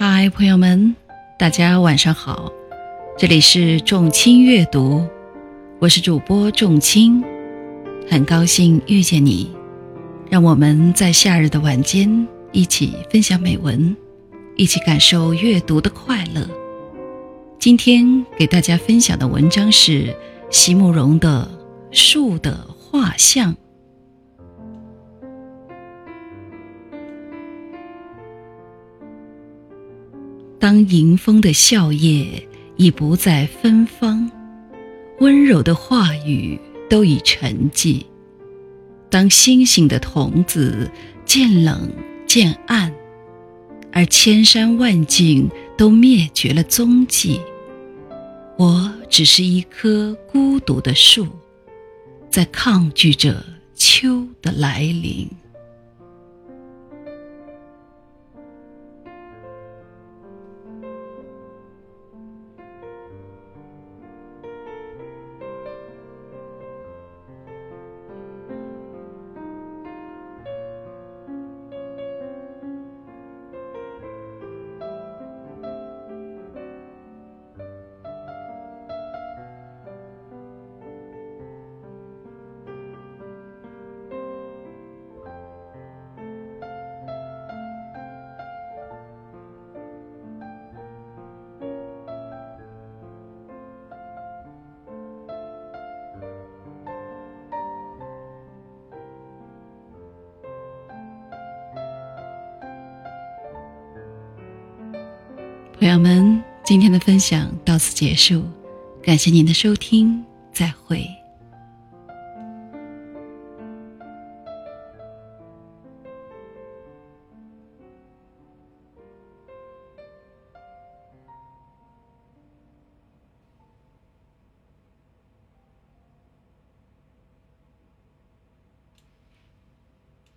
嗨，朋友们，大家晚上好，这里是众卿阅读，我是主播众卿，很高兴遇见你，让我们在夏日的晚间一起分享美文，一起感受阅读的快乐。今天给大家分享的文章是席慕容的《树的画像》。当迎风的笑靥已不再芬芳，温柔的话语都已沉寂；当星星的瞳子渐冷渐暗，而千山万径都灭绝了踪迹，我只是一棵孤独的树，在抗拒着秋的来临。朋友们，今天的分享到此结束，感谢您的收听，再会。